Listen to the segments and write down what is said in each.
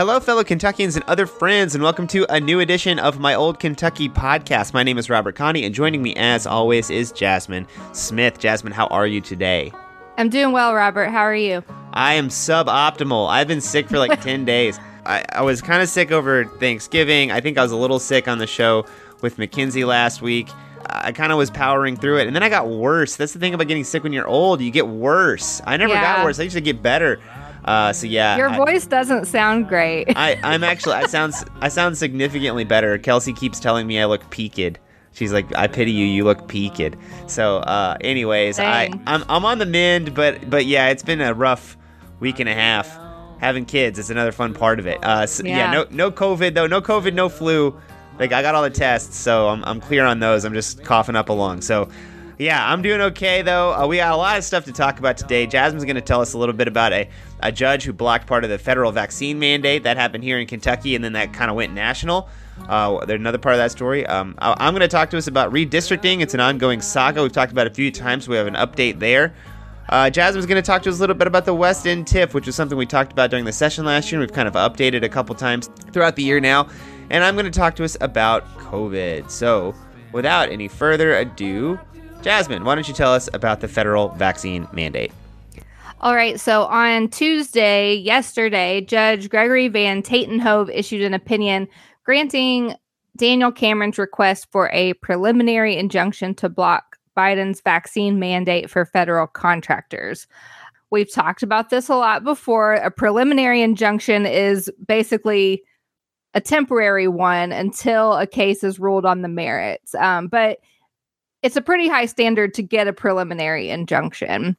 Hello, fellow Kentuckians and other friends, and welcome to a new edition of my Old Kentucky podcast. My name is Robert Kahne, and joining me, as always, is Jasmine Smith. Jasmine, how are you today? I'm doing well, Robert. How are you? I am suboptimal. I've been sick for like 10 days. I, I was kind of sick over Thanksgiving. I think I was a little sick on the show with Mackenzie last week. I kind of was powering through it, and then I got worse. That's the thing about getting sick when you're old. You get worse. I never Yeah. got worse. I used to get better. Uh, so yeah, Your I- voice doesn't sound great. I, I'm actually I sound I sound significantly better. Kelsey keeps telling me I look peaked. She's like, I pity you. You look peaked. So, uh, anyways, I Dang. I'm I'm on the mend, but but yeah, it's been a rough week and a half. Having kids is another fun part of it. Uh, so, yeah. Yeah. no no COVID though. No COVID, no flu. Like I got all the tests, so I'm I'm clear on those. I'm just coughing up along. So. Yeah, I'm doing okay though. Uh, we got a lot of stuff to talk about today. Jasmine's going to tell us a little bit about a, a judge who blocked part of the federal vaccine mandate that happened here in Kentucky, and then that kind of went national. Uh, there's another part of that story. Um, I, I'm going to talk to us about redistricting. It's an ongoing saga we've talked about a few times. We have an update there. Uh, Jasmine's going to talk to us a little bit about the West End TIF, which was something we talked about during the session last year. We've kind of updated a couple times throughout the year now. And I'm going to talk to us about COVID. So, without any further ado, Jasmine, why don't you tell us about the federal vaccine mandate? All right, so on Tuesday, yesterday, Judge Gregory Van Tatenhove issued an opinion granting Daniel Cameron's request for a preliminary injunction to block Biden's vaccine mandate for federal contractors. We've talked about this a lot before. A preliminary injunction is basically a temporary one until a case is ruled on the merits. Um, but it's a pretty high standard to get a preliminary injunction.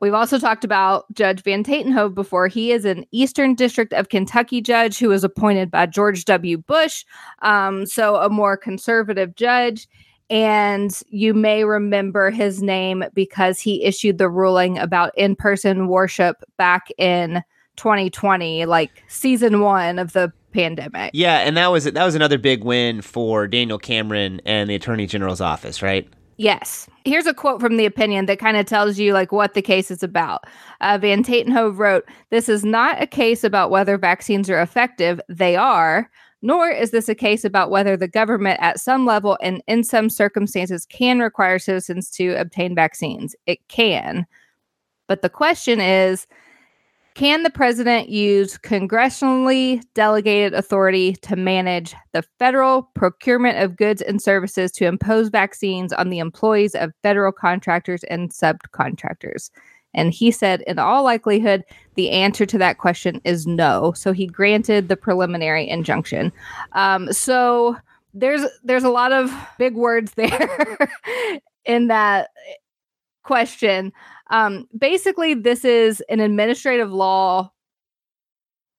We've also talked about Judge Van Tatenhove before. He is an Eastern District of Kentucky judge who was appointed by George W. Bush, um, so a more conservative judge. And you may remember his name because he issued the ruling about in person worship back in 2020, like season one of the pandemic. Yeah, and that was that was another big win for Daniel Cameron and the Attorney General's office, right? Yes. Here's a quote from the opinion that kind of tells you like what the case is about. Uh, Van Tatenhove wrote, "This is not a case about whether vaccines are effective. They are." Nor is this a case about whether the government, at some level and in some circumstances, can require citizens to obtain vaccines. It can. But the question is can the president use congressionally delegated authority to manage the federal procurement of goods and services to impose vaccines on the employees of federal contractors and subcontractors? And he said, in all likelihood, the answer to that question is no. So he granted the preliminary injunction. Um, so there's there's a lot of big words there in that question. Um, basically, this is an administrative law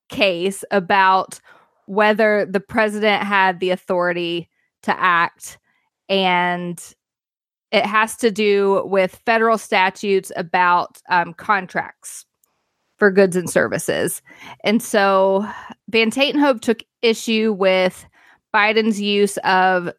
case about whether the president had the authority to act and it has to do with federal statutes about um, contracts for goods and services. And so Van Tatenhove took issue with Biden's use of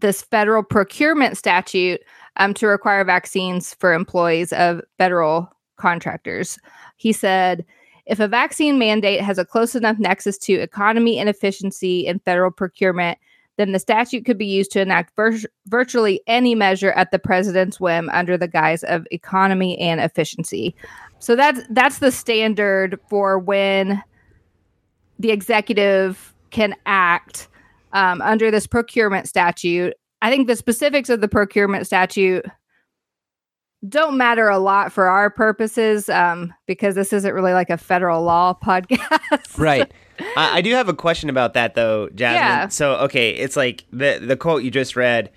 this federal procurement statute um, to require vaccines for employees of federal contractors. He said, if a vaccine mandate has a close enough nexus to economy and efficiency in federal procurement, then the statute could be used to enact vir- virtually any measure at the president's whim under the guise of economy and efficiency. So that's that's the standard for when the executive can act um, under this procurement statute. I think the specifics of the procurement statute don't matter a lot for our purposes um, because this isn't really like a federal law podcast. Right. I, I do have a question about that though, Jasmine. Yeah. So okay, it's like the the quote you just read.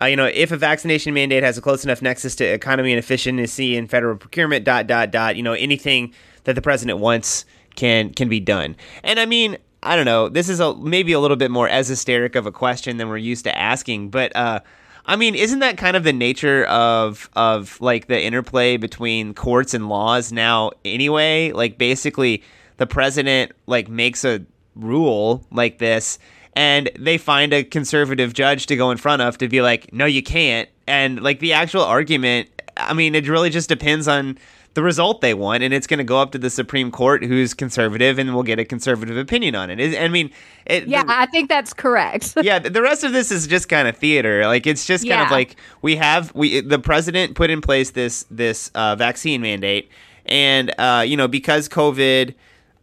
Uh, you know, if a vaccination mandate has a close enough nexus to economy and efficiency in federal procurement, dot dot dot. You know, anything that the president wants can can be done. And I mean, I don't know. This is a maybe a little bit more esoteric of a question than we're used to asking, but uh, I mean, isn't that kind of the nature of of like the interplay between courts and laws now anyway? Like basically the president like makes a rule like this and they find a conservative judge to go in front of to be like, "No, you can't." And like the actual argument, I mean, it really just depends on the result they want, and it's going to go up to the Supreme Court, who's conservative, and we'll get a conservative opinion on it. It- I mean, it, Yeah, the- I think that's correct. yeah, the rest of this is just kind of theater. Like it's just kind of like we have we the president put in place this this uh, vaccine mandate, and uh, you know because COVID,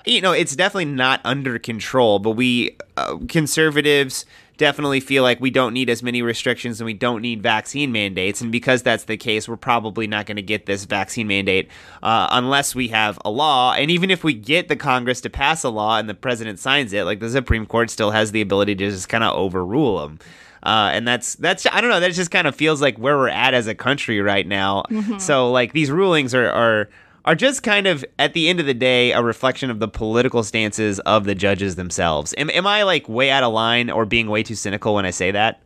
you know it's definitely not under control, but we uh, conservatives definitely feel like we don't need as many restrictions and we don't need vaccine mandates. And because that's the case we're probably not going to get this vaccine mandate uh, unless we have a law. And even if we get the congress to pass a law and the president signs it like the supreme court still has the ability to just kind of overrule them uh, and that's that's I don't know that just kind of feels like where we're at as a country right now. So like these rulings are are are just kind of at the end of the day a reflection of the political stances of the judges themselves. Am, am I like way out of line or being way too cynical when I say that?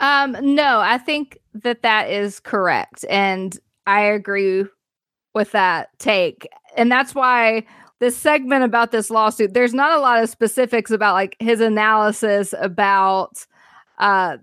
Um, no, I think that that is correct, and I agree with that take, and that's why this segment about this lawsuit. There's not a lot of specifics about like his analysis about uh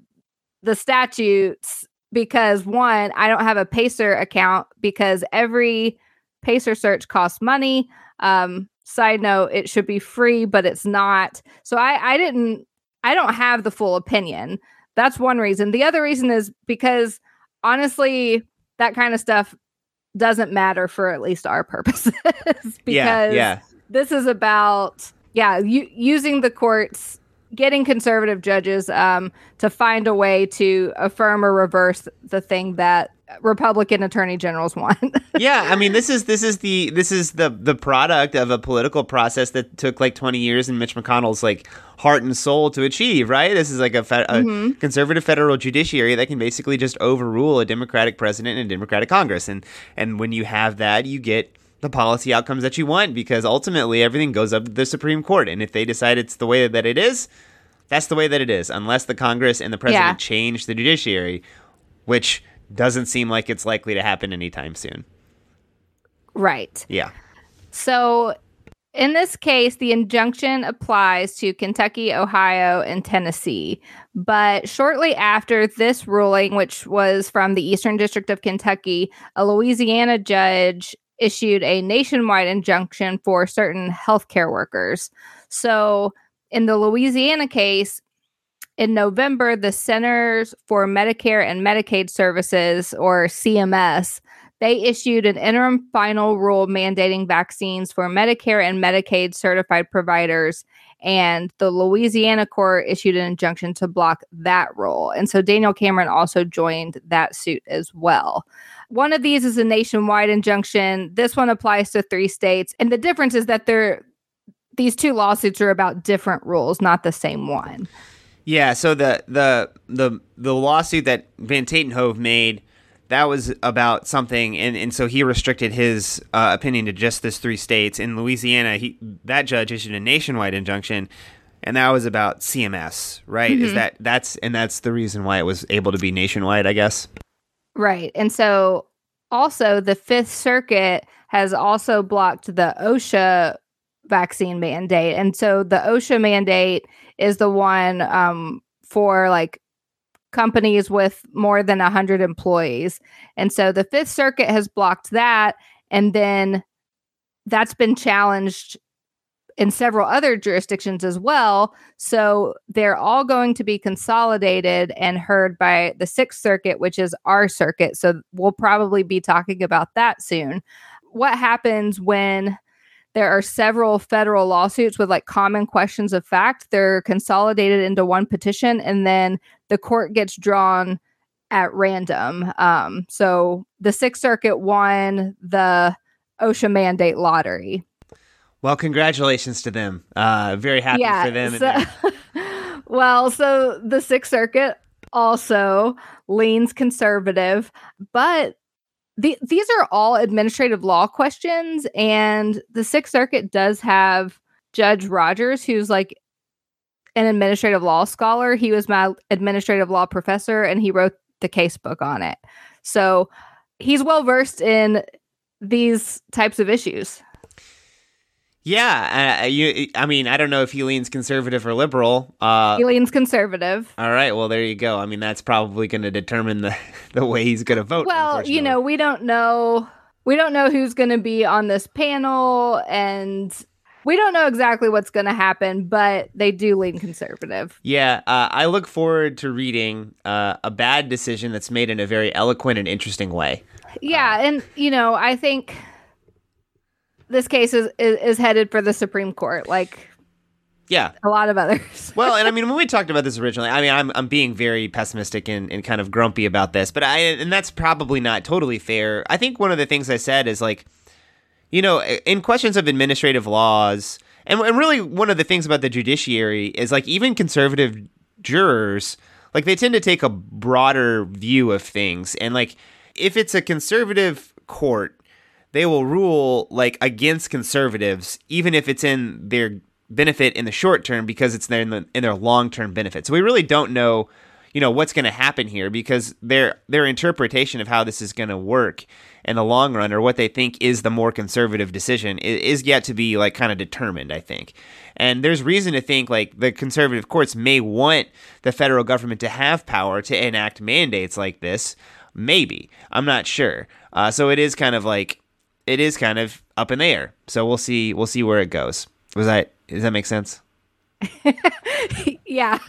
the statutes because one, I don't have a Pacer account because every Pacer search costs money. Um, side note, it should be free, but it's not. So I, I didn't, I don't have the full opinion. That's one reason. The other reason is because honestly, that kind of stuff doesn't matter for at least our purposes because yeah, yeah. this is about yeah u- using the courts getting conservative judges um, to find a way to affirm or reverse the thing that republican attorney generals want yeah, I mean this is this is the this is the the product of a political process that took like 20 years in Mitch McConnell's like heart and soul to achieve, right? This is like a, fe- a Mhm. conservative federal judiciary that can basically just overrule a democratic president and a democratic congress and and when you have that, you get the policy outcomes that you want because ultimately everything goes up to the Supreme Court and if they decide it's the way that it is, that's the way that it is unless the Congress and the president Yeah. change the judiciary, which doesn't seem like it's likely to happen anytime soon. right Yeah. so in this case the injunction applies to kentucky ohio and tennessee but shortly after this ruling which was from the eastern district of kentucky a louisiana judge issued a nationwide injunction for certain healthcare workers so in the louisiana case in November, the Centers for Medicare and Medicaid Services, or CMS, they issued an interim final rule mandating vaccines for Medicare and Medicaid certified providers. And the Louisiana court issued an injunction to block that rule. And so Daniel Cameron also joined that suit as well. One of these is a nationwide injunction. This one applies to three states. And the difference is that they're these two lawsuits are about different rules, not the same one. Yeah, so the the the the lawsuit that Van Tatenhove made that was about something, and, and so he restricted his uh, opinion to just this three states. In Louisiana, he that judge issued a nationwide injunction, and that was about CMS, right? Is that that's and that's the reason why it was able to be nationwide, I guess. Right. And so also the Fifth Circuit has also blocked the OSHA vaccine mandate. And so the OSHA mandate is the one um, for like companies with more than 100 employees. And so the Fifth Circuit has blocked that. And then that's been challenged in several other jurisdictions as well. So they're all going to be consolidated and heard by the Sixth Circuit, which is our circuit. So we'll probably be talking about that soon. What happens when there are several federal lawsuits with like common questions of fact? They're consolidated into one petition and then the court gets drawn at random. Um, so the Sixth Circuit won the OSHA mandate lottery. Well, congratulations to them. Uh, very happy for them. so- well, so the Sixth Circuit also leans conservative, but the, these are all administrative law questions, and the Sixth Circuit does have Judge Rogers, who's like an administrative law scholar. He was my administrative law professor, and he wrote the case book on it. So he's well versed in these types of issues. Yeah, uh, you. I mean, I don't know if he leans conservative or liberal. Uh, He leans conservative. All right, well there you go. I mean, that's probably going to determine the the way he's going to vote. Well, you know, we don't know we don't know who's going to be on this panel and we don't know exactly what's going to happen, but they do lean conservative. Yeah, uh, I look forward to reading uh, a bad decision that's made in a very eloquent and interesting way. Yeah, and you know, I think this case is, is, is headed for the Supreme Court. Like, yeah, a lot of others. well, and I mean, when we talked about this originally, I mean, I'm I'm being very pessimistic and, and kind of grumpy about this, but I and that's probably not totally fair. I think one of the things I said is like, you know, in questions of administrative laws, and, and really one of the things about the judiciary is like even conservative jurors, like they tend to take a broader view of things, and like if it's a conservative court, they will rule like against conservatives, even if it's in their benefit in the short term because it's in, the, in their long term benefit. So we really don't know, you know, what's going to happen here because their their interpretation of how this is going to work in the long run or what they think is the more conservative decision is, is yet to be like kind of determined. I think. And there's reason to think like the conservative courts may want the federal government to have power to enact mandates like this. Maybe. I'm not sure. Uh, so it is kind of like it is kind of up in the air. So we'll see we'll see where it goes. Was that does that make sense? yeah.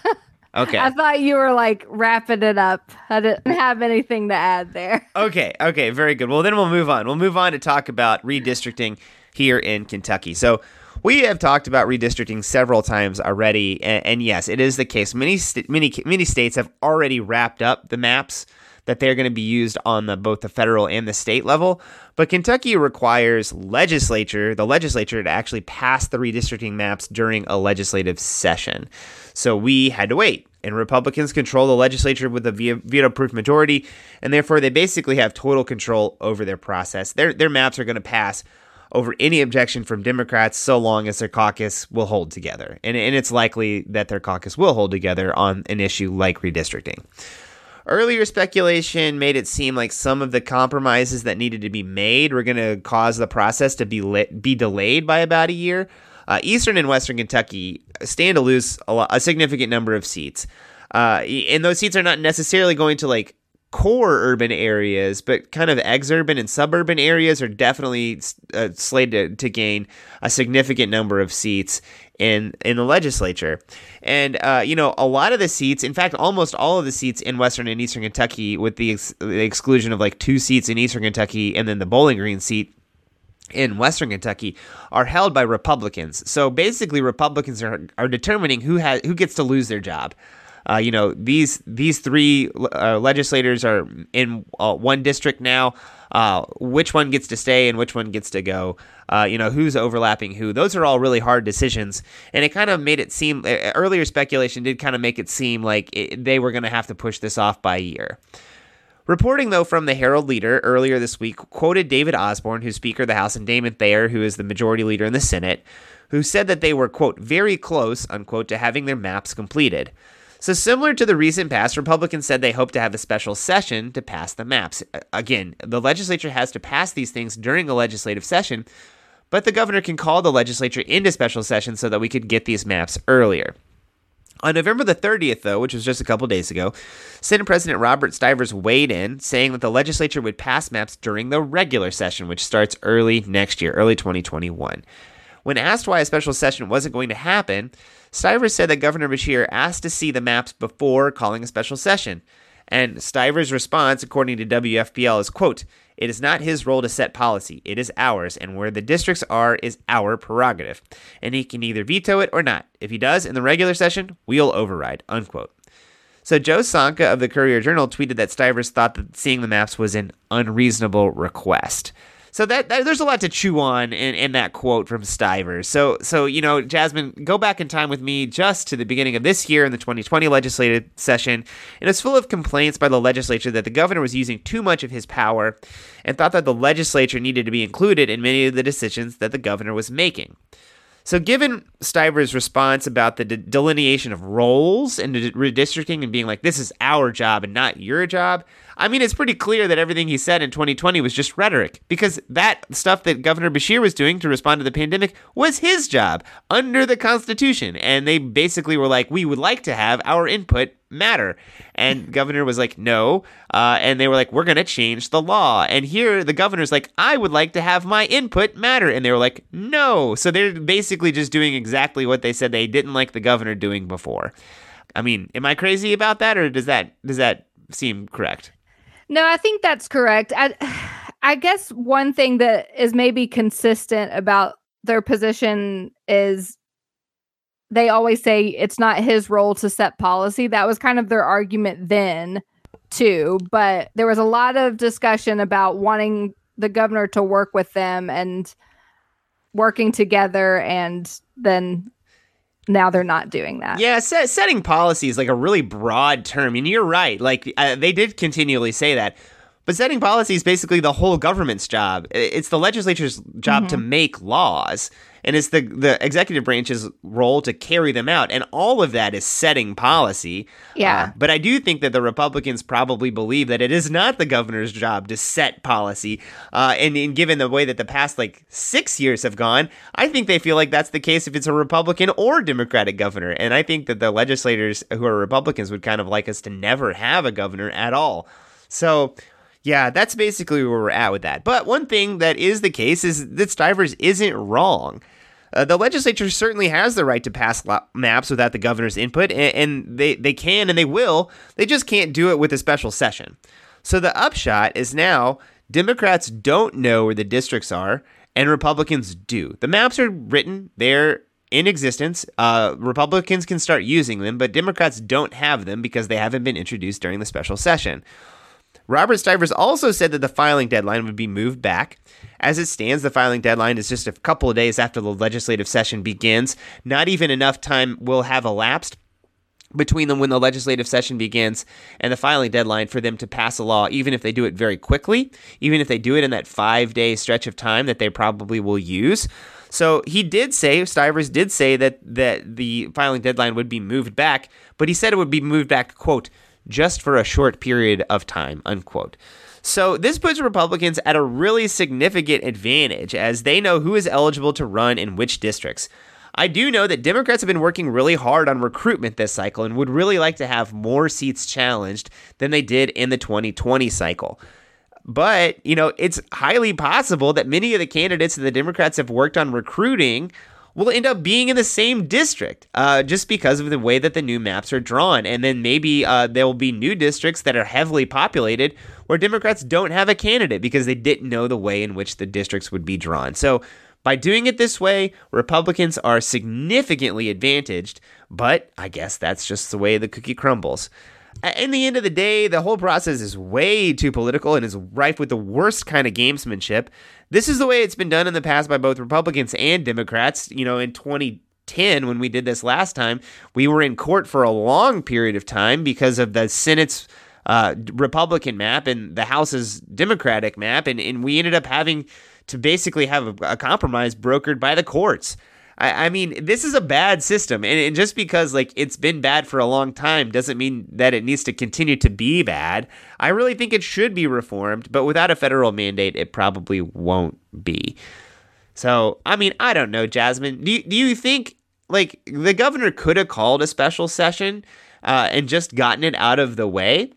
Okay. I thought you were like wrapping it up. I didn't have anything to add there. Okay. Okay. Very good. Well, then we'll move on. We'll move on to talk about redistricting here in Kentucky. So we have talked about redistricting several times already, and, and yes, it is the case. Many st- many many states have already wrapped up the maps that they're going to be used on the both the federal and the state level. But Kentucky requires legislature, the legislature, to actually pass the redistricting maps during a legislative session. So we had to wait. And Republicans control the legislature with a veto proof majority, and therefore they basically have total control over their process. Their, their maps are going to pass over any objection from Democrats so long as their caucus will hold together. And, and it's likely that their caucus will hold together on an issue like redistricting. Earlier speculation made it seem like some of the compromises that needed to be made were going to cause the process to be lit, be delayed by about a year. Uh, Eastern and Western Kentucky stand to lose a, lot, a significant number of seats, uh, and those seats are not necessarily going to like core urban areas, but kind of exurban and suburban areas are definitely uh, slated to, to, gain a significant number of seats in in the legislature. And uh, you know, a lot of the seats, in fact, almost all of the seats in Western and Eastern Kentucky, with the, ex- the exclusion of like two seats in Eastern Kentucky and then the Bowling Green seat in Western Kentucky are held by Republicans. So basically, Republicans are, are determining who has who gets to lose their job. Uh, you know these these three uh, legislators are in uh, one district now. Uh, which one gets to stay and which one gets to go? Uh, you know who's overlapping who? Those are all really hard decisions, and it kind of made it seem. Earlier speculation did kind of make it seem like it, they were going to have to push this off by a year. Reporting, though, from the Herald Leader earlier this week quoted David Osborne, who's Speaker of the House, and Damon Thayer, who is the majority leader in the Senate, who said that they were, quote, very close, unquote, to having their maps completed. So, similar to the recent past, Republicans said they hope to have a special session to pass the maps. Again, the legislature has to pass these things during a legislative session, but the governor can call the legislature into special session so that we could get these maps earlier. On November the 30th, though, which was just a couple days ago, Senate President Robert Stivers weighed in, saying that the legislature would pass maps during the regular session, which starts early next year, early 2021. When asked why a special session wasn't going to happen, Stivers said that Governor Beshear asked to see the maps before calling a special session. And Stivers' response, according to WFPL, is quote, It is not his role to set policy. It is ours, and where the districts are is our prerogative. And he can either veto it or not. If he does in the regular session, we'll override. Unquote. So Joe Sonka of the Courier Journal tweeted that Stivers thought that seeing the maps was an unreasonable request. So that, that, there's a lot to chew on in, in that quote from Stiver. So so you know, Jasmine, go back in time with me just to the beginning of this year in the 2020 legislative session, and it's full of complaints by the legislature that the governor was using too much of his power, and thought that the legislature needed to be included in many of the decisions that the governor was making. So, given Stivers' response about the de- delineation of roles and redistricting and being like, this is our job and not your job, I mean, it's pretty clear that everything he said in 2020 was just rhetoric because that stuff that Governor Beshear was doing to respond to the pandemic was his job under the Constitution. And they basically were like, we would like to have our input matter. And governor was like, no. Uh, and they were like, we're going to change the law. And here the governor's like, I would like to have my input matter. And they were like, no. So they're basically just doing exactly what they said they didn't like the governor doing before. I mean, am I crazy about that, or does that does that seem correct? No, I think that's correct. I, I guess one thing that is maybe consistent about their position is they always say it's not his role to set policy. That was kind of their argument then, too. But there was a lot of discussion about wanting the governor to work with them and working together. And then now they're not doing that. Yeah, set, setting policy is like a really broad term. And you're right. Like uh, they did continually say that. But setting policy is basically the whole government's job. It's the legislature's job mm-hmm. to make laws and it's the the executive branch's role to carry them out. And all of that is setting policy. Yeah. Uh, but i do think that the republicans probably believe that it is not the governor's job to set policy. Uh, and, and given the way that the past like six years have gone i think they feel like that's the case if it's a republican or democratic governor. And i think that the legislators who are republicans would kind of like us to never have a governor at all. So yeah, that's basically where we're at with that. But one thing that is the case is that Stivers isn't wrong. Uh, the legislature certainly has the right to pass maps without the governor's input, and, and they, they can and they will. They just can't do it with a special session. So the upshot is now Democrats don't know where the districts are, and Republicans do. The maps are written, they're in existence. Uh, Republicans can start using them, but Democrats don't have them because they haven't been introduced during the special session. Robert Stivers also said that the filing deadline would be moved back. As it stands, the filing deadline is just a couple of days after the legislative session begins. Not even enough time will have elapsed between them when the legislative session begins and the filing deadline for them to pass a law, even if they do it very quickly, even if they do it in that five day stretch of time that they probably will use. So he did say, Stivers did say that, that the filing deadline would be moved back, but he said it would be moved back, quote, just for a short period of time, unquote. So this puts Republicans at a really significant advantage as they know who is eligible to run in which districts. I do know that Democrats have been working really hard on recruitment this cycle and would really like to have more seats challenged than they did in the 2020 cycle. But, you know, it's highly possible that many of the candidates that the Democrats have worked on recruiting will end up being in the same district uh, just because of the way that the new maps are drawn. And then maybe uh, there will be new districts that are heavily populated where Democrats don't have a candidate because they didn't know the way in which the districts would be drawn. So by doing it this way, Republicans are significantly advantaged, but I guess that's just the way the cookie crumbles in the end of the day, the whole process is way too political and is rife with the worst kind of gamesmanship. This is the way it's been done in the past by both Republicans and Democrats. You know, in 2010, when we did this last time, we were in court for a long period of time because of the Senate's uh, Republican map and the House's Democratic map, and, and we ended up having to basically have a, a compromise brokered by the courts. I, I mean, this is a bad system, and, and just because like it's been bad for a long time doesn't mean that it needs to continue to be bad. I really think it should be reformed, but without a federal mandate, it probably won't be. So, I mean, I don't know, Jasmine. Do you, do you think like the governor could have called a special session uh, and just gotten it out of the way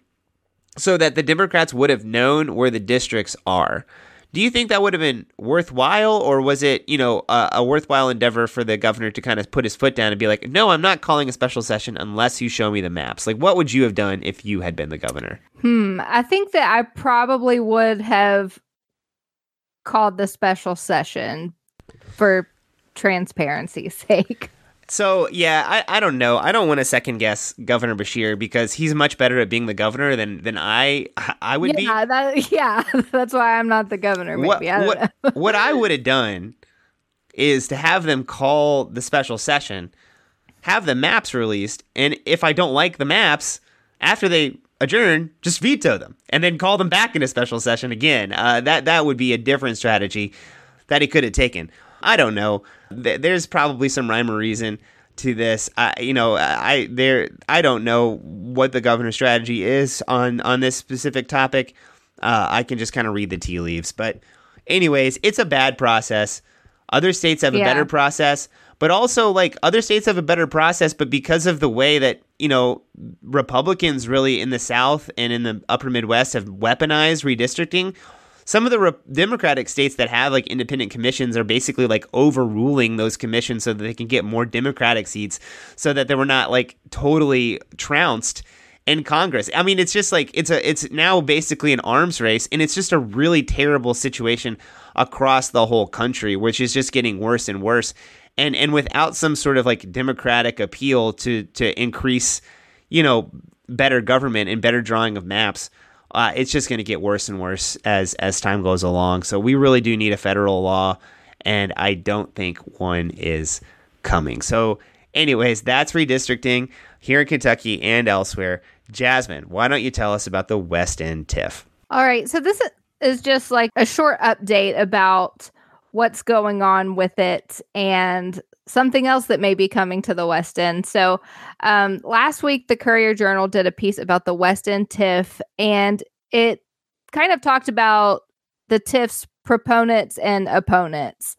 so that the Democrats would have known where the districts are? Do you think that would have been worthwhile, or was it, you know, a, a, worthwhile endeavor for the governor to kind of put his foot down and be like, "No, I'm not calling a special session unless you show me the maps." Like, what would you have done if you had been the governor? Hmm. I think that I probably would have called the special session for transparency's sake. So yeah, I, I don't know. I don't want to second guess Governor Beshear because he's much better at being the governor than than I I would yeah, be. That, yeah, that's why I'm not the governor. Maybe. What I what, what I would have done is to have them call the special session, have the maps released, and if I don't like the maps after they adjourn, just veto them and then call them back in a special session again. Uh, that that would be a different strategy that he could have taken. I don't know. There's probably some rhyme or reason to this. I, you know, I there I don't know what the governor's strategy is on on this specific topic. Uh, I can just kind of read the tea leaves, but anyways, it's a bad process. Other states have a Yeah. better process, but also like other states have a better process, but because of the way that you know Republicans really in the South and in the Upper Midwest have weaponized redistricting. Some of the re- Democratic states that have like independent commissions are basically like overruling those commissions so that they can get more Democratic seats, so that they were not like totally trounced in Congress. I mean, it's just like it's a it's now basically an arms race, and it's just a really terrible situation across the whole country, which is just getting worse and worse. And and without some sort of like democratic appeal to to increase, you know, better government and better drawing of maps, uh, it's just going to get worse and worse as as time goes along. So we really do need a federal law, and I don't think one is coming. So, anyways, that's redistricting here in Kentucky and elsewhere. Jasmine, why don't you tell us about the West End TIF? All right. So this is just like a short update about what's going on with it and something else that may be coming to the West End. So um, last week, the Courier Journal did a piece about the West End TIF, and it kind of talked about the TIF's proponents and opponents.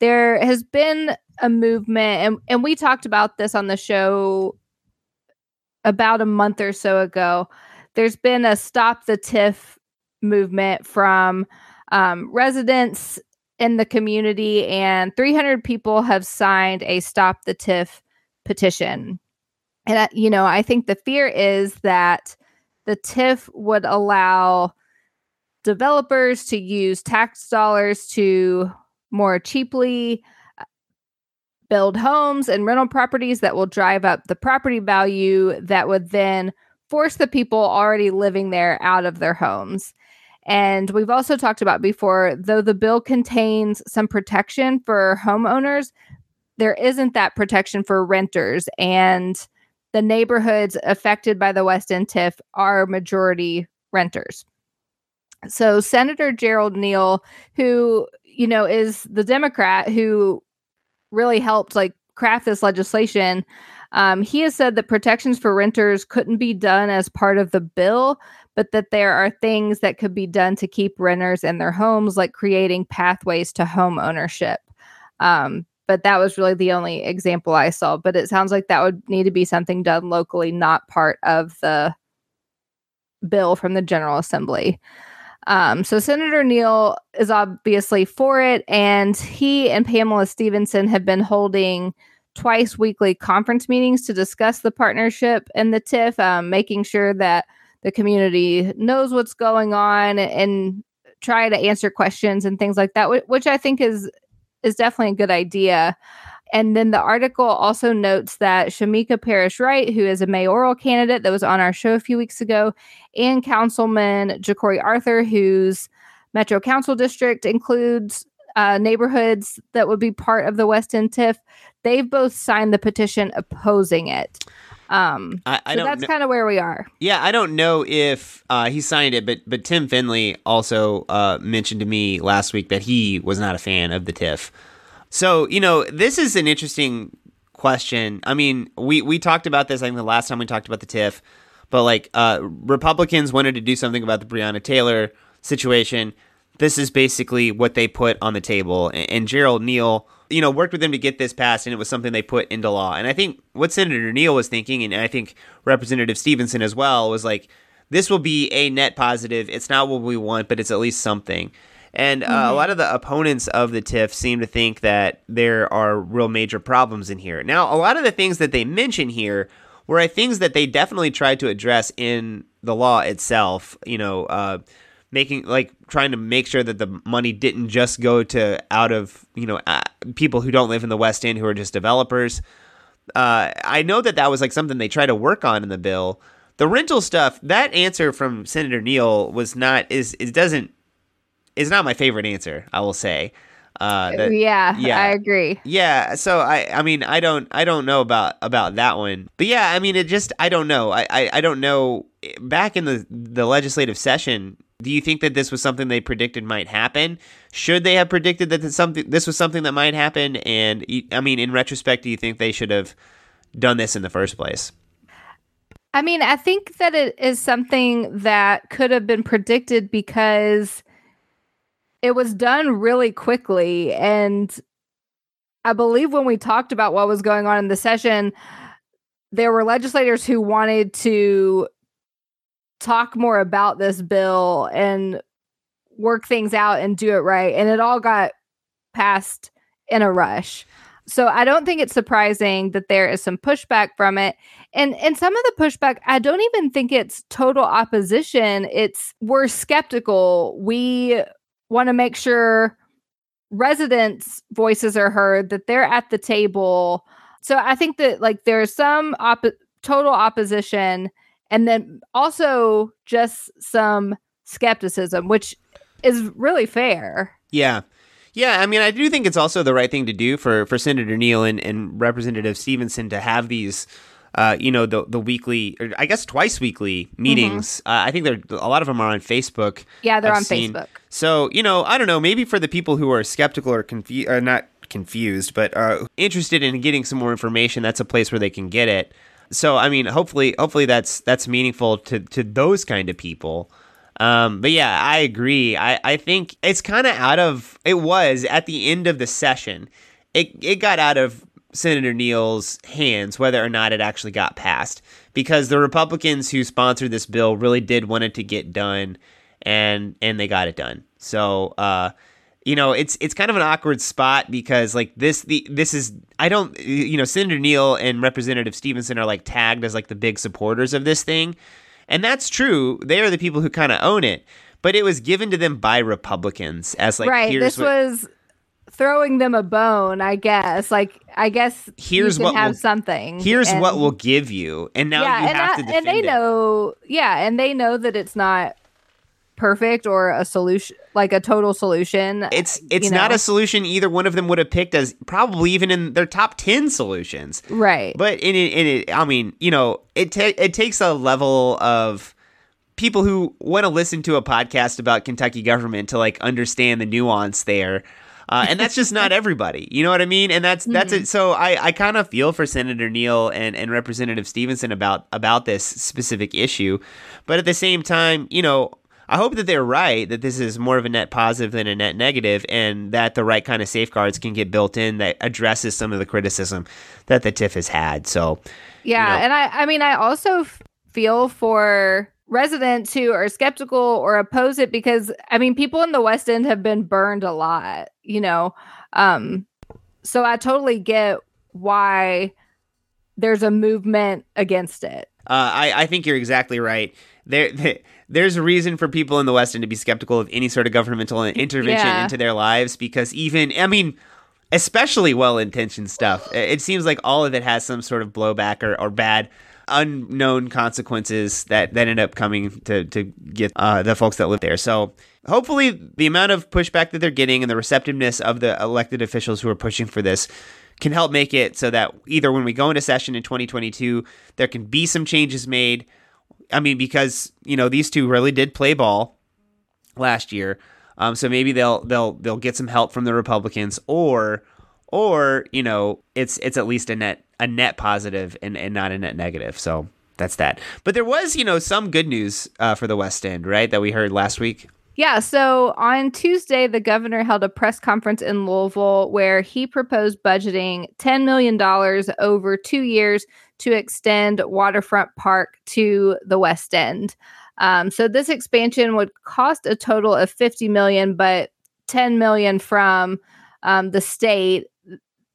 There has been a movement, and, and we talked about this on the show about a month or so ago. There's been a Stop the TIF movement from um, residents in the community, and 300 people have signed a Stop the TIF petition. And, uh, you know, I think the fear is that the TIF would allow developers to use tax dollars to more cheaply uh, build homes and rental properties that will drive up the property value that would then force the people already living there out of their homes. And we've also talked about before, though the bill contains some protection for homeowners, there isn't that protection for renters. And the neighborhoods affected by the West End TIF are majority renters. So Senator Gerald Neal, who, you know, is the Democrat who really helped like craft this legislation, um, he has said that protections for renters couldn't be done as part of the bill, but that there are things that could be done to keep renters in their homes, like creating pathways to home ownership. Um, but that was really the only example I saw. But it sounds like that would need to be something done locally, not part of the bill from the General Assembly. Um, so Senator Neal is obviously for it, and he and Pamela Stevenson have been holding twice weekly conference meetings to discuss the partnership and the TIF, um, making sure that the community knows what's going on and try to answer questions and things like that, which I think is is definitely a good idea. And then the article also notes that Shameka Parrish Wright, who is a mayoral candidate that was on our show a few weeks ago, and Councilman Jecorey Arthur, whose Metro Council District includes uh, neighborhoods that would be part of the West End TIF, they've both signed the petition opposing it. Um, I, I so don't. that's kind of where we are. yeah, I don't know if uh, he signed it, but but Tim Findley also uh, mentioned to me last week that he was not a fan of the TIF. So you know, this is an interesting question. I mean, we we talked about this. I think the last time we talked about the TIF, but like uh, Republicans wanted to do something about the Breonna Taylor situation. This is basically what they put on the table, and, and Gerald Neal, you know, worked with them to get this passed, and it was something they put into law. And I think what Senator Neal was thinking, and I think Representative Stevenson as well, was like, this will be a net positive. It's not what we want, but it's at least something. And uh, a lot of the opponents of the TIF seem to think that there are real major problems in here. Now, a lot of the things that they mention here were things that they definitely tried to address in the law itself. You know, uh, making like trying to make sure that the money didn't just go to out of you know uh, people who don't live in the West End who are just developers. Uh, I know that that was like something they tried to work on in the bill. The rental stuff, that answer from Senator Neal was not is it doesn't is not my favorite answer. I will say. Uh, that, yeah, yeah. I agree. yeah, so I I mean I don't I don't know about about that one. But yeah, I mean it just I don't know. I I, I don't know back in the the legislative session, do you think that this was something they predicted might happen? Should they have predicted that this something this was something that might happen and I mean in retrospect do you think they should have done this in the first place. I mean, I think that it is something that could have been predicted because it was done really quickly. And I believe when we talked about what was going on in the session, there were legislators who wanted to talk more about this bill and work things out and do it right. And it all got passed in a rush. So I don't think it's surprising that there is some pushback from it. And and some of the pushback, I don't even think it's total opposition. It's we're skeptical. We want to make sure residents' voices are heard, that they're at the table. So I think that like there's some op- total opposition and then also just some skepticism, which is really fair. Yeah. Yeah, I mean, I do think it's also the right thing to do for, for Senator Neal and, and Representative Stevenson to have these, uh, you know, the the weekly, or I guess twice weekly meetings. Mm-hmm. Uh, I think there a lot of them are on Facebook. Yeah, they're I've on seen. Facebook. So you know, I don't know, maybe for the people who are skeptical or confused, or not confused, but are interested in getting some more information, that's a place where they can get it. So I mean, hopefully, hopefully that's that's meaningful to to those kind of people. Um, but yeah, I agree. I, I think it's kind of out of it was at the end of the session. It it got out of Senator Neal's hands whether or not it actually got passed because the Republicans who sponsored this bill really did want it to get done and and they got it done. So uh you know it's it's kind of an awkward spot because like this the this is I don't you know Senator Neal and Representative Stevenson are like tagged as like the big supporters of this thing and that's true. They are the people who kind of own it. But it was given to them by Republicans as like right. this what, was throwing them a bone, I guess. Like I guess here's what have we'll, something. Here's and, what we'll give you, and now yeah, you and have I, to defend And they it. know, yeah, and they know that it's not perfect or a solution like a total solution it's it's not know? a solution either one of them would have picked as probably even in their top 10 solutions right but in it, in it i mean you know it ta- it takes a level of people who want to listen to a podcast about kentucky government to like understand the nuance there uh, and that's just not everybody. You know what I mean? And that's that's mm-hmm. it. So I, I kind of feel for Senator Neal and, and Representative Stevenson about about this specific issue, but at the same time, you know, I hope that they're right that this is more of a net positive than a net negative, and that the right kind of safeguards can get built in that addresses some of the criticism that the TIF has had. So, yeah, you know. and I, I mean, I also feel for residents who are skeptical or oppose it because I mean, people in the West End have been burned a lot, you know. Um, so I totally get why there's a movement against it. Uh, I, I think you're exactly right. There, there, there's a reason for people in the West to be skeptical of any sort of governmental intervention yeah. into their lives because even, I mean, especially well intentioned stuff, it seems like all of it has some sort of blowback or, or bad unknown consequences that, that end up coming to, to get uh, the folks that live there. So hopefully the amount of pushback that they're getting and the receptiveness of the elected officials who are pushing for this can help make it so that either when we go into session in 2022, there can be some changes made I mean, because you know these two really did play ball last year, um, so maybe they'll they'll they'll get some help from the Republicans, or or you know it's it's at least a net a net positive and and not a net negative. So that's that. But there was you know some good news uh, for the West End, right? That we heard last week. Yeah, so on Tuesday, the governor held a press conference in Louisville where he proposed budgeting $10 million over two years to extend Waterfront Park to the West End. Um, so this expansion would cost a total of 50 million, but 10 million from um, the state.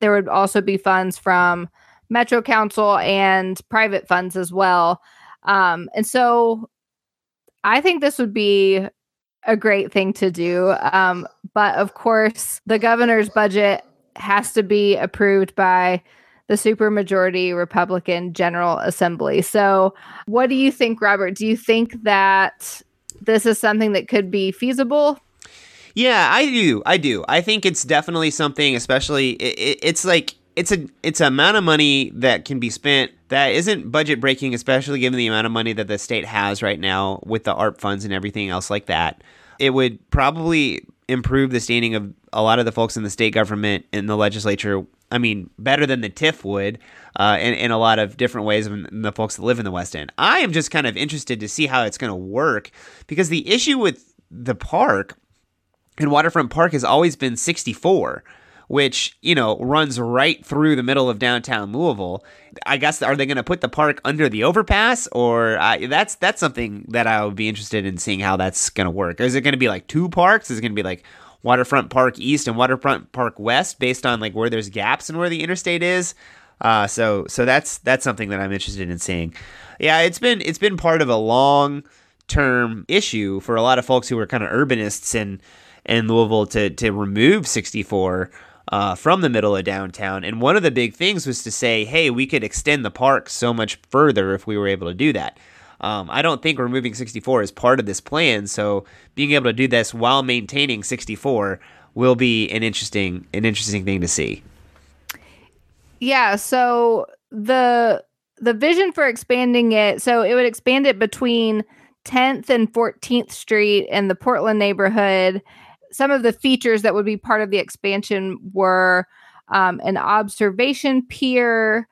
There would also be funds from Metro Council and private funds as well. Um, and so I think this would be a great thing to do. Um, but of course, the governor's budget has to be approved by the supermajority Republican General Assembly. So, what do you think, Robert? Do you think that this is something that could be feasible? Yeah, I do. I do. I think it's definitely something, especially it, it, it's like it's a it's an amount of money that can be spent that isn't budget breaking, especially given the amount of money that the state has right now with the ARP funds and everything else like that. It would probably improve the standing of a lot of the folks in the state government in the legislature I mean, better than the TIF would uh, in, in a lot of different ways than the folks that live in the West End. I am just kind of interested to see how it's going to work because the issue with the park and Waterfront Park has always been 64 which you know runs right through the middle of downtown Louisville. I guess are they going to put the park under the overpass, or uh, that's that's something that I would be interested in seeing how that's going to work. Is it going to be like two parks? Is it going to be like Waterfront Park East and Waterfront Park West, based on like where there's gaps and where the interstate is? Uh, so so that's that's something that I'm interested in seeing. Yeah, it's been it's been part of a long term issue for a lot of folks who are kind of urbanists in in Louisville to to remove 64 uh, from the middle of downtown. And one of the big things was to say, hey, we could extend the park so much further if we were able to do that. Um, I don't think removing 64 is part of this plan. So being able to do this while maintaining 64 will be an interesting an interesting thing to see. Yeah. So the the vision for expanding it, so it would expand it between 10th and 14th Street in the Portland neighborhood some of the features that would be part of the expansion were um, an observation pier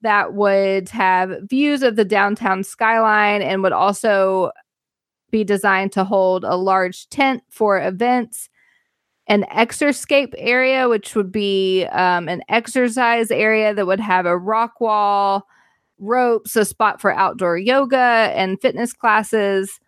that would have views of the downtown skyline and would also be designed to hold a large tent for events. An exerscape area which would be um, an exercise area that would have a rock wall ropes a spot for outdoor yoga and fitness classes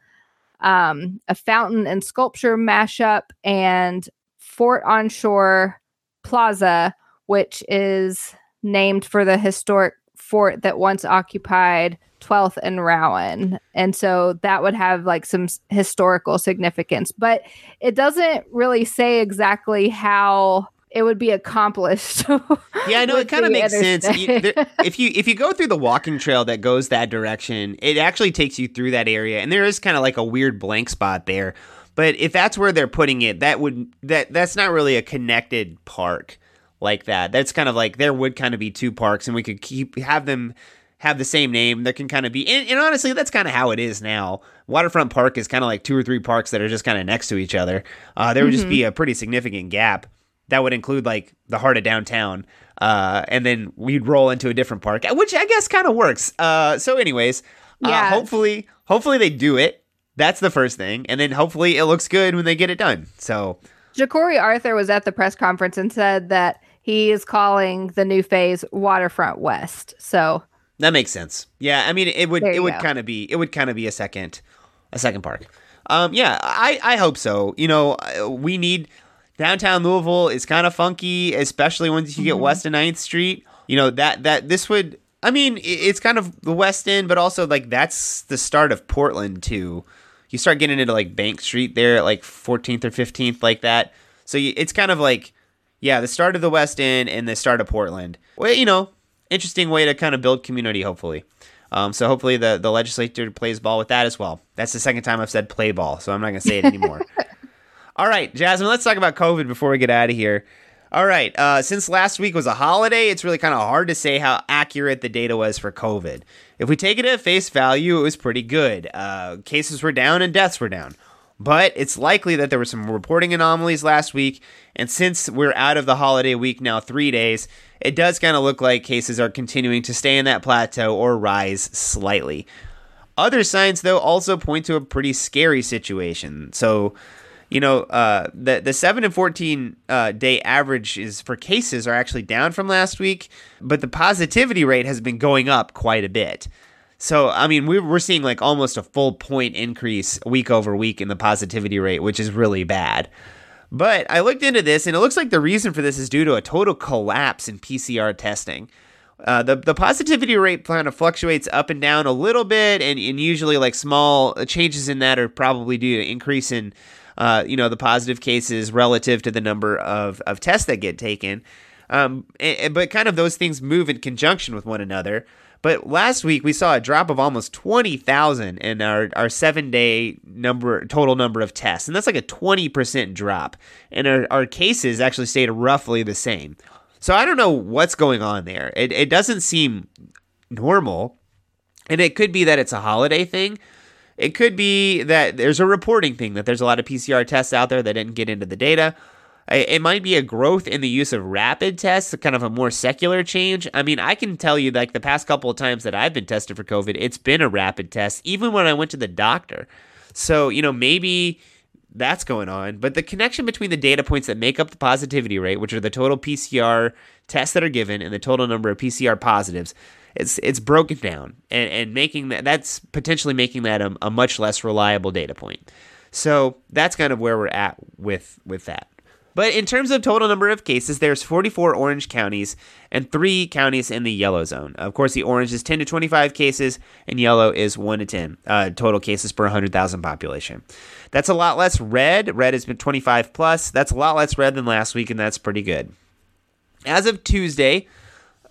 um, a fountain and sculpture mashup, and Fort Onshore Plaza, which is named for the historic fort that once occupied 12th and Rowan. And so that would have like some historical significance, but it doesn't really say exactly how it would be accomplished. yeah, I know it kind of makes sense. You, there, if you if you go through the walking trail that goes that direction, it actually takes you through that area, and there is kind of like a weird blank spot there. But if that's where they're putting it, that would that that's not really a connected park like that. That's kind of like there would kind of be two parks, and we could keep have them have the same name. There can kind of be, and, and honestly, that's kind of how it is now. Waterfront Park is kind of like two or three parks that are just kind of next to each other. Uh, there would mm-hmm. just be a pretty significant gap that would include like the heart of downtown. Uh, and then we'd roll into a different park, which I guess kind of works. Uh, so, anyways, uh, yeah. hopefully, hopefully they do it. That's the first thing, and then hopefully it looks good when they get it done. So, Jecorey Arthur was at the press conference and said that he is calling the new phase Waterfront West. So that makes sense. Yeah, I mean, it would it would kind of be it would kind of be a second a second park. Um, yeah, I I hope so. You know, we need downtown Louisville is kind of funky, especially once you get mm-hmm. west of 9th Street. You know that that this would. I mean, it's kind of the West End, but also like that's the start of Portland too. You start getting into like Bank Street there at like 14th or 15th, like that. So you, it's kind of like, yeah, the start of the West End and the start of Portland. Well, you know, interesting way to kind of build community, hopefully. Um, so hopefully the, the legislature plays ball with that as well. That's the second time I've said play ball, so I'm not going to say it anymore. All right, Jasmine, let's talk about COVID before we get out of here. All right, uh, since last week was a holiday, it's really kind of hard to say how accurate the data was for COVID. If we take it at face value, it was pretty good. Uh, cases were down and deaths were down. But it's likely that there were some reporting anomalies last week, and since we're out of the holiday week now, three days, it does kind of look like cases are continuing to stay in that plateau or rise slightly. Other signs, though, also point to a pretty scary situation. So, you know, uh, the the seven and fourteen uh, day averages for cases are actually down from last week, but the positivity rate has been going up quite a bit. So, I mean, we're, we're seeing like almost a full point increase week over week in the positivity rate, which is really bad. But I looked into this, and it looks like the reason for this is due to a total collapse in PCR testing. Uh, the the positivity rate kind of fluctuates up and down a little bit, and, and usually like small changes in that are probably due to increase in uh, you know, the positive cases relative to the number of, of tests that get taken. Um, and, but kind of those things move in conjunction with one another. But last week we saw a drop of almost 20,000 in our, our seven day number, total number of tests. And that's like a 20% drop. And our, our cases actually stayed roughly the same. So I don't know what's going on there. It, it doesn't seem normal. And it could be that it's a holiday thing, it could be that there's a reporting thing that there's a lot of PCR tests out there that didn't get into the data. it might be a growth in the use of rapid tests, kind of a more secular change. I mean, I can tell you, like the past couple of times that I've been tested for COVID, it's been a rapid test, even when I went to the doctor. So, you know, maybe that's going on. But the connection between the data points that make up the positivity rate, which are the total PCR tests that are given, and the total number of PCR positives, it's it's broken down and, and making that that's potentially making that a, a much less reliable data point. So that's kind of where we're at with with that. But in terms of total number of cases, there's 44 orange counties and three counties in the yellow zone. Of course, the orange is 10 to 25 cases, and yellow is 1 to 10 uh, total cases per 100,000 population. That's a lot less red. Red has been 25 plus. That's a lot less red than last week, and that's pretty good. As of Tuesday,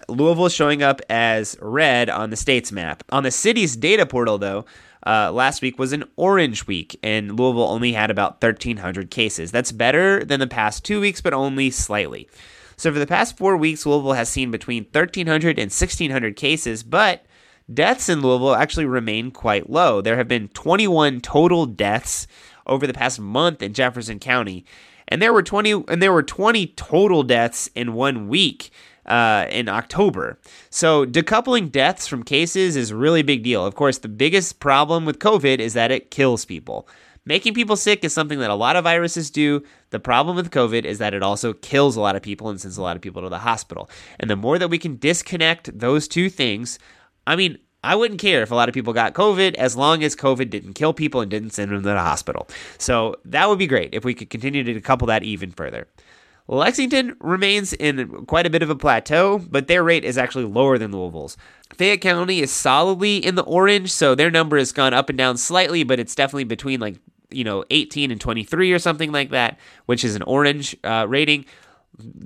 Louisville is showing up as red on the state's map. On the city's data portal, though, uh, last week was an orange week, and Louisville only had about 1,300 cases. That's better than the past two weeks, but only slightly. So for the past four weeks, Louisville has seen between 1,300 and 1,600 cases, but deaths in Louisville actually remain quite low. There have been 21 total deaths over the past month in Jefferson County, and there were 20 and there were 20 total deaths in one week uh, in October. So decoupling deaths from cases is a really big deal. Of course, the biggest problem with COVID is that it kills people. Making people sick is something that a lot of viruses do. The problem with COVID is that it also kills a lot of people and sends a lot of people to the hospital. And the more that we can disconnect those two things, I mean, I wouldn't care if a lot of people got COVID as long as COVID didn't kill people and didn't send them to the hospital. So that would be great if we could continue to decouple that even further. Lexington remains in quite a bit of a plateau, but their rate is actually lower than Louisville's. Fayette County is solidly in the orange, so their number has gone up and down slightly, but it's definitely between like you know 18 and 23 or something like that, which is an orange uh, rating.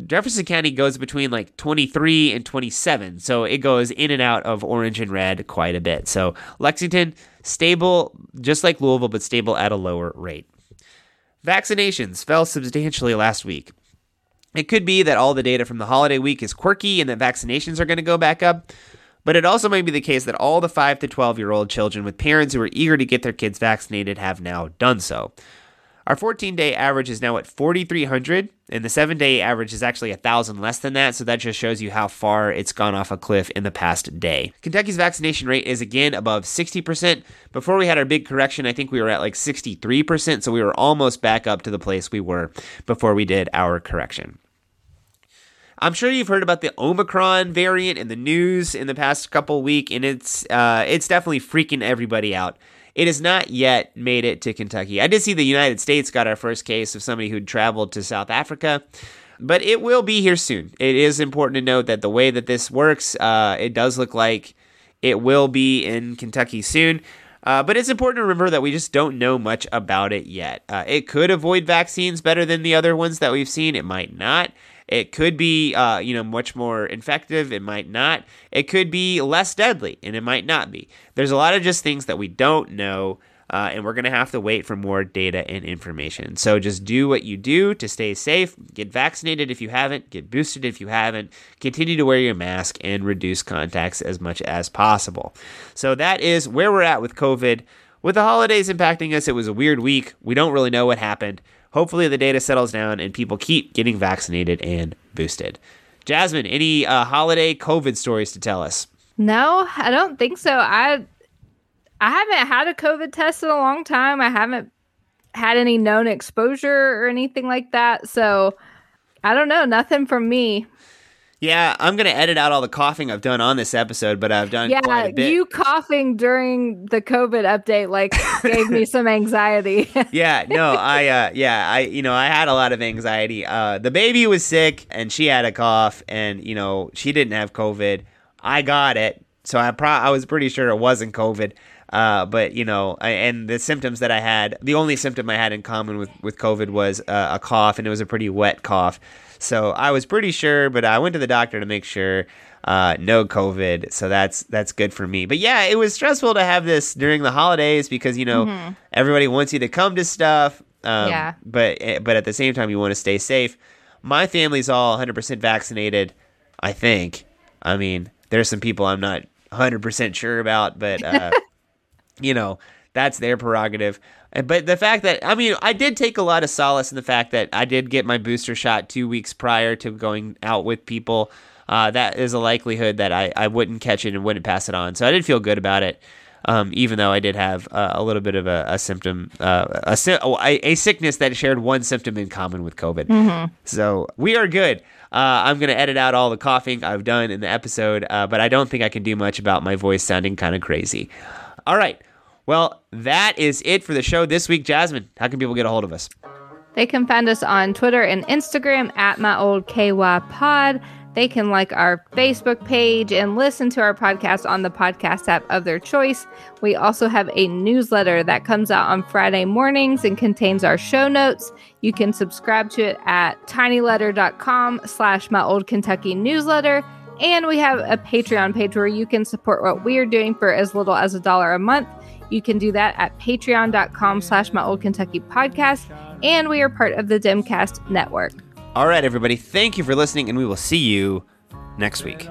Jefferson County goes between like 23 and 27, so it goes in and out of orange and red quite a bit. So Lexington stable, just like Louisville, but stable at a lower rate. Vaccinations fell substantially last week. It could be that all the data from the holiday week is quirky and that vaccinations are going to go back up, but it also might be the case that all the 5 to 12 year old children with parents who are eager to get their kids vaccinated have now done so. Our 14 day average is now at 4,300, and the seven day average is actually 1,000 less than that, so that just shows you how far it's gone off a cliff in the past day. Kentucky's vaccination rate is again above 60%. Before we had our big correction, I think we were at like 63%, so we were almost back up to the place we were before we did our correction. I'm sure you've heard about the Omicron variant in the news in the past couple week, and it's uh, it's definitely freaking everybody out. It has not yet made it to Kentucky. I did see the United States got our first case of somebody who'd traveled to South Africa, but it will be here soon. It is important to note that the way that this works, uh, it does look like it will be in Kentucky soon. Uh, but it's important to remember that we just don't know much about it yet. Uh, it could avoid vaccines better than the other ones that we've seen. It might not. It could be, uh, you know, much more effective. It might not. It could be less deadly, and it might not be. There's a lot of just things that we don't know, uh, and we're going to have to wait for more data and information. So just do what you do to stay safe. Get vaccinated if you haven't. Get boosted if you haven't. Continue to wear your mask and reduce contacts as much as possible. So that is where we're at with COVID. With the holidays impacting us, it was a weird week. We don't really know what happened. Hopefully, the data settles down and people keep getting vaccinated and boosted. Jasmine, any uh, holiday COVID stories to tell us? No, I don't think so. I I haven't had a COVID test in a long time. I haven't had any known exposure or anything like that. So I don't know. Nothing from me. Yeah, I'm gonna edit out all the coughing I've done on this episode, but I've done yeah. You coughing during the COVID update like gave me some anxiety. yeah, no, I uh, yeah, I you know I had a lot of anxiety. Uh, the baby was sick and she had a cough, and you know she didn't have COVID. I got it, so I pro- I was pretty sure it wasn't COVID. Uh, but you know, I, and the symptoms that I had, the only symptom I had in common with with COVID was uh, a cough, and it was a pretty wet cough. So I was pretty sure, but I went to the doctor to make sure. Uh, no COVID, so that's that's good for me. But yeah, it was stressful to have this during the holidays because you know mm-hmm. everybody wants you to come to stuff. Um, yeah. But eh, but at the same time, you want to stay safe. My family's all 100% vaccinated. I think. I mean, there's some people I'm not 100% sure about, but uh, you know that's their prerogative. But the fact that, I mean, I did take a lot of solace in the fact that I did get my booster shot two weeks prior to going out with people. Uh, that is a likelihood that I, I wouldn't catch it and wouldn't pass it on. So I did feel good about it. Um, even though I did have uh, a little bit of a, a symptom, uh, a, a, a, sickness that shared one symptom in common with COVID. Mm-hmm. So we are good. Uh, I'm going to edit out all the coughing I've done in the episode, uh, but I don't think I can do much about my voice sounding kind of crazy. All right. Well, that is it for the show this week. Jasmine, how can people get a hold of us? They can find us on Twitter and Instagram at my old KY pod. They can like our Facebook page and listen to our podcast on the podcast app of their choice. We also have a newsletter that comes out on Friday mornings and contains our show notes. You can subscribe to it at tinyletter.com slash my old Kentucky newsletter. And we have a Patreon page where you can support what we are doing for as little as a dollar a month. You can do that at patreon.com slash my old Kentucky podcast. And we are part of the Dimcast network. All right, everybody. Thank you for listening, and we will see you next week.